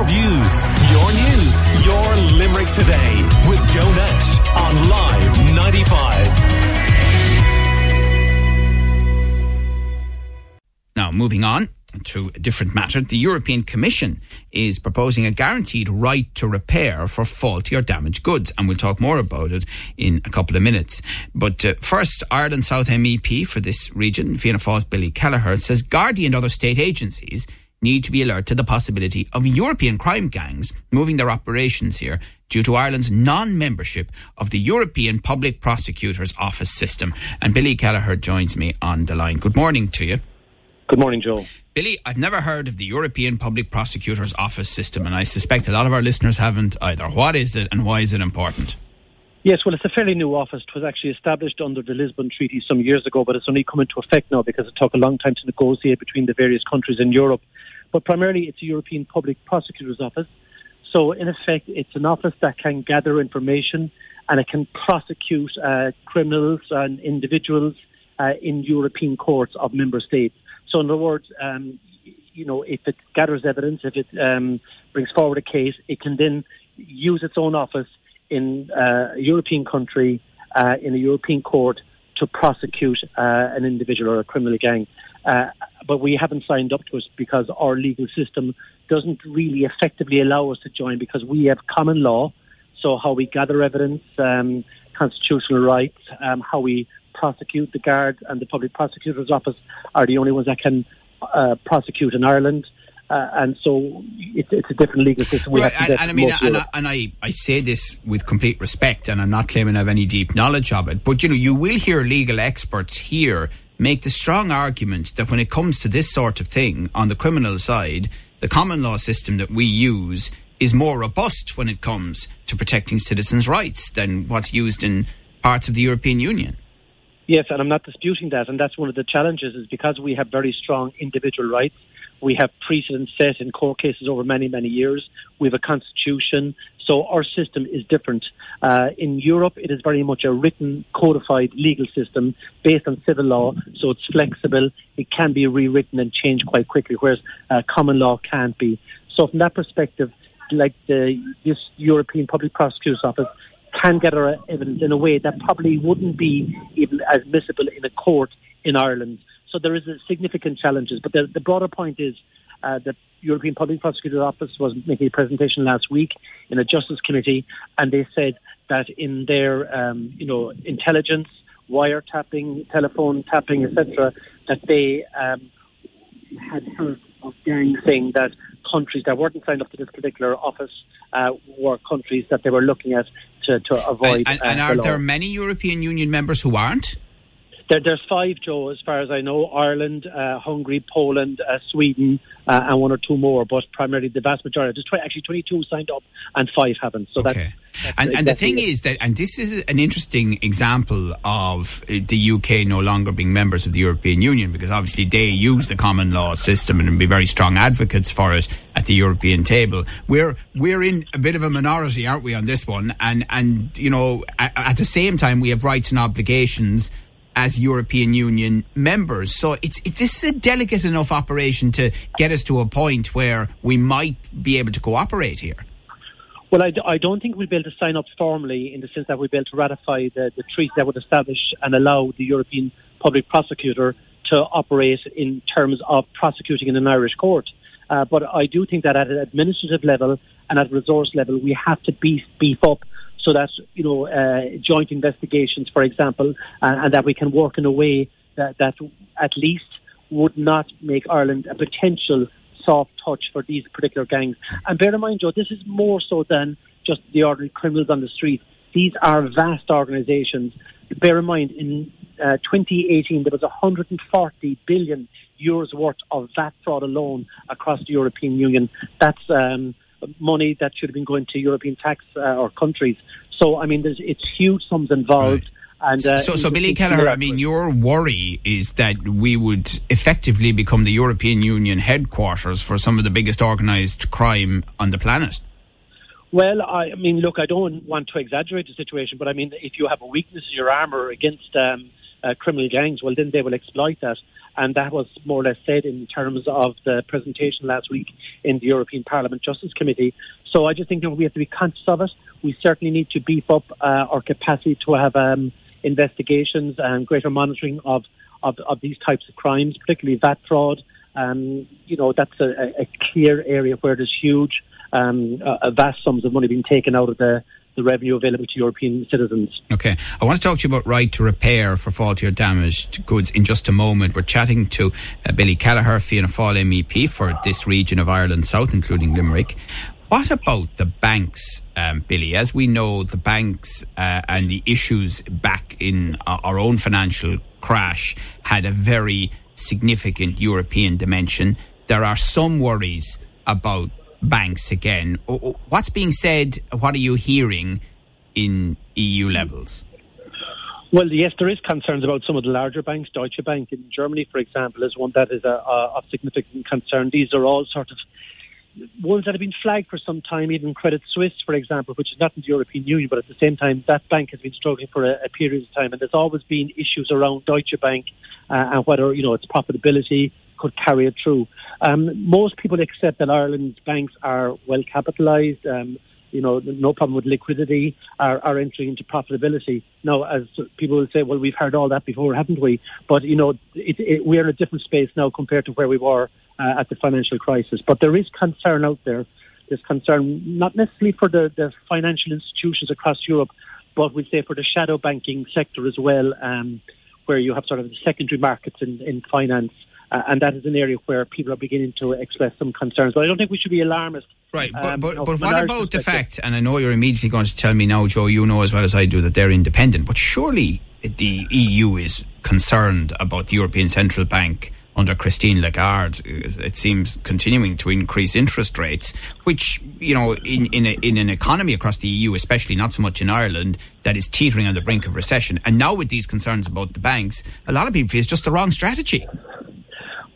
your views, your news, your Limerick today with Joe Nash on Live 95. Now, moving on to a different matter, the European Commission is proposing a guaranteed right to repair for faulty or damaged goods, and we'll talk more about it in a couple of minutes. But uh, first, Ireland South MEP for this region, Fianna Fáil's Billy Kelleher, says Gardaí and other state agencies need to be alert to the possibility of European crime gangs moving their operations here due to Ireland's non-membership of the European Public Prosecutor's Office system. And Billy Kelleher joins me on the line. Good morning to you. Good morning, Joe. Billy, I've never heard of the European Public Prosecutor's Office system, and I suspect a lot of our listeners haven't either. What is it, and why is it important? Yes, well, it's a fairly new office. It was actually established under the Lisbon Treaty some years ago, but it's only come into effect now because it took a long time to negotiate between the various countries in Europe. But primarily, it's a European Public Prosecutor's Office. So, in effect, it's an office that can gather information and it can prosecute uh, criminals and individuals uh, in European courts of member states. So, in other words, um, you know, if it gathers evidence, if it um, brings forward a case, it can then use its own office in uh, a European country, uh, in a European court, to prosecute uh, an individual or a criminal gang. But we haven't signed up to it because our legal system doesn't really effectively allow us to join because we have common law. So, how we gather evidence, um, constitutional rights, um, how we prosecute the guard and the public prosecutor's office are the only ones that can uh, prosecute in Ireland. Uh, and so it, it's a different legal system. right, and, and, I mean, and, I, and I, I say this with complete respect, and I'm not claiming I have any deep knowledge of it, but you know, you will hear legal experts here make the strong argument that when it comes to this sort of thing on the criminal side, the common law system that we use is more robust when it comes to protecting citizens' rights than what's used in parts of the European Union. Yes, and I'm not disputing that. And that's one of the challenges is because we have very strong individual rights. We have precedents set in court cases over many, many years. We have a constitution. So our system is different. Uh, in Europe, it is very much a written, codified legal system based on civil law. So it's flexible. It can be rewritten and changed quite quickly, whereas uh, common law can't be. So from that perspective, like the, this European Public Prosecutor's Office can gather evidence in a way that probably wouldn't be even admissible in a court in Ireland. So there is a significant challenges. But the, the broader point is uh, the European Public Prosecutor's Office was making a presentation last week in a Justice Committee, and they said that in their, um, you know, intelligence, wiretapping, telephone tapping, etc., that they um, had heard of gangs saying that countries that weren't signed up to this particular office uh, were countries that they were looking at to, to avoid. And, and, and uh, are the there many European Union members who aren't? There, there's five, Joe, as far as I know Ireland, uh, Hungary, Poland, uh, Sweden, uh, and one or two more, but primarily the vast majority. There's 20, actually 22 signed up and five haven't. So okay. that's. and, and the thing is that, and this is an interesting example of uh, the UK no longer being members of the European Union because obviously they use the common law system and be very strong advocates for it at the European table. We're we're in a bit of a minority, aren't we, on this one? And and you know, at, at the same time, we have rights and obligations as European Union members. So it's it, this is a delicate enough operation to get us to a point where we might be able to cooperate here. Well, I, don't think we'll be able to sign up formally in the sense that we'll be able to ratify the, the treaty that would establish and allow the European Public Prosecutor to operate in terms of prosecuting in an Irish court. Uh, but I do think that at an administrative level and at a resource level, we have to beef, beef up so that you know uh, joint investigations, for example, and, and that we can work in a way that, that at least would not make Ireland a potential soft touch for these particular gangs. And bear in mind, Joe, this is more so than just the ordinary criminals on the street. These are vast organisations. Bear in mind, in uh, 2018, there was 140 billion euros worth of VAT fraud alone across the European Union. That's um, money that should have been going to European tax uh, or countries. So, I mean, there's, it's huge sums involved. Right. And, uh, so, so Billy Kelleher, I mean, your worry is that we would effectively become the European Union headquarters for some of the biggest organised crime on the planet. Well, I, I mean, look, I don't want to exaggerate the situation, but I mean, if you have a weakness in your armour against um, uh, criminal gangs, well, then they will exploit that. And that was more or less said in terms of the presentation last week in the European Parliament Justice Committee. So I just think know, we have to be conscious of it. We certainly need to beef up uh, our capacity to have um, investigations and greater monitoring of, of, of these types of crimes, particularly VAT fraud. Um, you know, that's a, a clear area where there's huge, um, uh, vast sums of money being taken out of the the revenue available to European citizens. Okay. I want to talk to you about right to repair for faulty or damaged goods in just a moment. We're chatting to uh, Billy Kelleher, Fianna Fáil MEP for this region of Ireland South, including Limerick. What about the banks, um, Billy? As we know, the banks uh, and the issues back in our own financial crash had a very significant European dimension. There are some worries about banks again. What's being said? What are you hearing in EU levels? Well, yes, there is concerns about some of the larger banks. Deutsche Bank in Germany, for example, is one that is of significant concern. These are all sort of ones that have been flagged for some time, even Credit Suisse, for example, which is not in the European Union, but at the same time, that bank has been struggling for a, a period of time. And there's always been issues around Deutsche Bank uh, and whether, you know, its profitability could carry it through. Um, most people accept that Ireland's banks are well capitalised. Um, you know, no problem with liquidity, are, are entering into profitability. Now, as people will say, well, we've heard all that before, haven't we? But, you know, it, it, we're in a different space now compared to where we were uh, at the financial crisis. But there is concern out there. There's concern not necessarily for the, the financial institutions across Europe, but we say for the shadow banking sector as well, um, where you have sort of the secondary markets in, in finance. Uh, and that is an area where people are beginning to express some concerns. But I don't think we should be alarmist. Right, but, um, but, but what about the fact, and I know you're immediately going to tell me now, Joe, you know as well as I do that they're independent, but surely the EU is concerned about the European Central Bank under Christine Lagarde, it seems continuing to increase interest rates, which you know in in, a, in, an economy across the EU, especially not so much in Ireland, that is teetering on the brink of recession. And now with these concerns about the banks, a lot of people feel it's just the wrong strategy.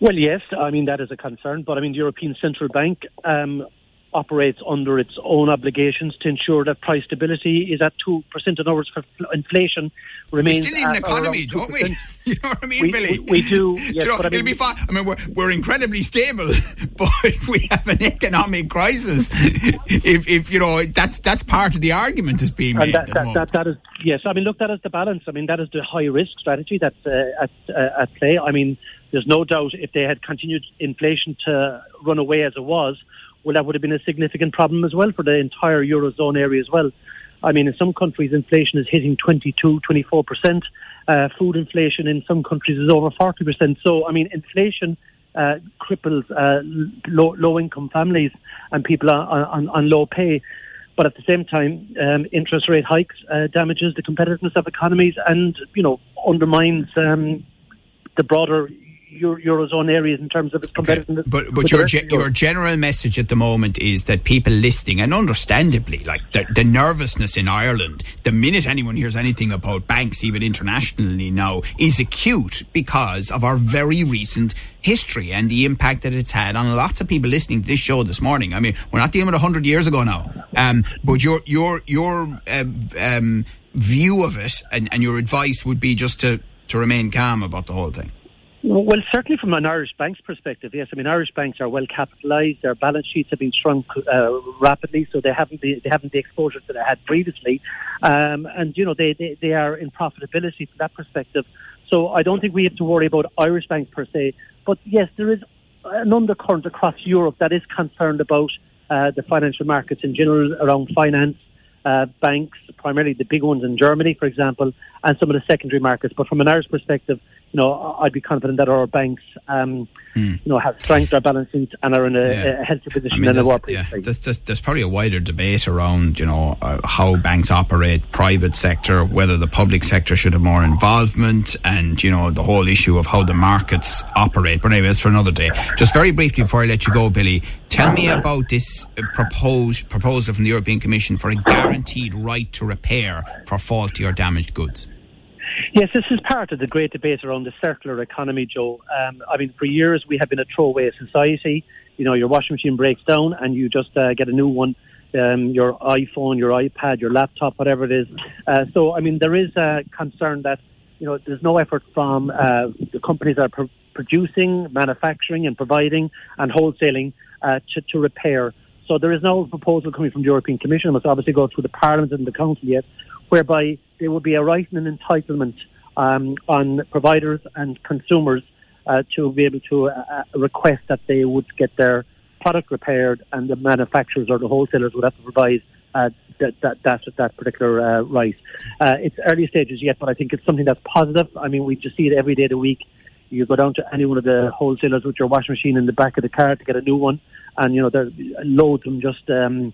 Well, yes, I mean that is a concern, but I mean the European Central Bank um, operates under its own obligations to ensure that price stability is at 2%. In other words, inflation remains. We still need an economy, don't we? You know what I mean, we, Billy? We, we do. Yes, you know, but I mean, it'll be fine. I mean, we're, we're incredibly stable, but we have an economic crisis. if, if you know, that's that's part of the argument that's being made. That, that, that, that is yes. I mean, look, that is the balance. I mean, that is the high risk strategy that's uh, at uh, at play. I mean, there's no doubt if they had continued inflation to run away as it was, well, that would have been a significant problem as well for the entire Eurozone area as well. I mean, in some countries, inflation is hitting 22, 24%. Uh, food inflation in some countries is over 40%. So, I mean, inflation uh, cripples uh, low, low income families and people on, on, on low pay. But at the same time, um, interest rate hikes uh, damages the competitiveness of economies and, you know, undermines um, the broader eurozone areas in terms of its competitiveness. Okay. But but your ge- your general message at the moment is that people listening, and understandably, like the, the, nervousness in Ireland, the minute anyone hears anything about banks, even internationally now, is acute because of our very recent history and the impact that it's had on lots of people listening to this show this morning. I mean, we're not dealing with hundred years ago now, um, but your your your uh, um, view of it and, and your advice would be just to to remain calm about the whole thing. Well, certainly from an Irish bank's perspective, yes. I mean, Irish banks are well capitalised. Their balance sheets have been shrunk uh, rapidly, so they haven't the, they haven't the exposure that they had previously, um, and you know they, they they are in profitability from that perspective. So I don't think we have to worry about Irish banks per se. But yes, there is an undercurrent across Europe that is concerned about uh, the financial markets in general around finance. Uh, banks, primarily the big ones in Germany, for example, and some of the secondary markets. But from an Irish perspective, you know, I'd be confident that our banks, um, mm. you know, have strengthened their balance sheets and are in a, yeah. a healthy position I mean, than they were previously. Yeah, there's, there's, there's, probably a wider debate around, you know, uh, how banks operate, private sector, whether the public sector should have more involvement, and you know, the whole issue of how the markets operate. But anyway, that's for another day. Just very briefly before I let you go, Billy, tell me about this uh, proposed proposal from the European Commission for a guaranteed right to repair for faulty or damaged goods. Yes, this is part of the great debate around the circular economy, Joe. Um, I mean, for years we have been a throwaway society. You know, your washing machine breaks down and you just uh, get a new one. Um, your iPhone, your iPad, your laptop, whatever it is. Uh, so, I mean, there is a concern that you know there's no effort from uh, the companies that are pro- producing, manufacturing, and providing and wholesaling uh, to, to repair. So there is no proposal coming from the European Commission. It must obviously go through the Parliament and the Council yet, whereby there will be a right and an entitlement um, on providers and consumers uh, to be able to uh, uh, request that they would get their product repaired, and the manufacturers or the wholesalers would have to provide uh, that, that, that, that particular uh, right. Uh, it's early stages yet, but I think it's something that's positive. I mean, we just see it every day of the week. You go down to any one of the wholesalers with your washing machine in the back of the car to get a new one, and you know there's loads of them just um,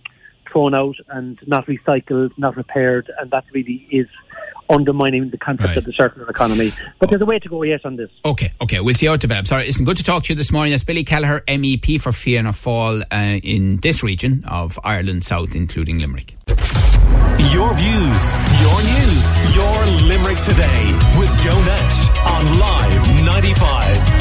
thrown out and not recycled, not repaired, and that really is undermining the concept right. of the circular economy. But oh. there's a way to go, yes, on this. Okay, okay, we'll see how it develops. Sorry, listen, good to talk to you this morning. That's Billy Kelleher, MEP for Fianna Fáil uh, in this region of Ireland South, including Limerick. Your views, your news, your Limerick today with Joe Nash on Live 95.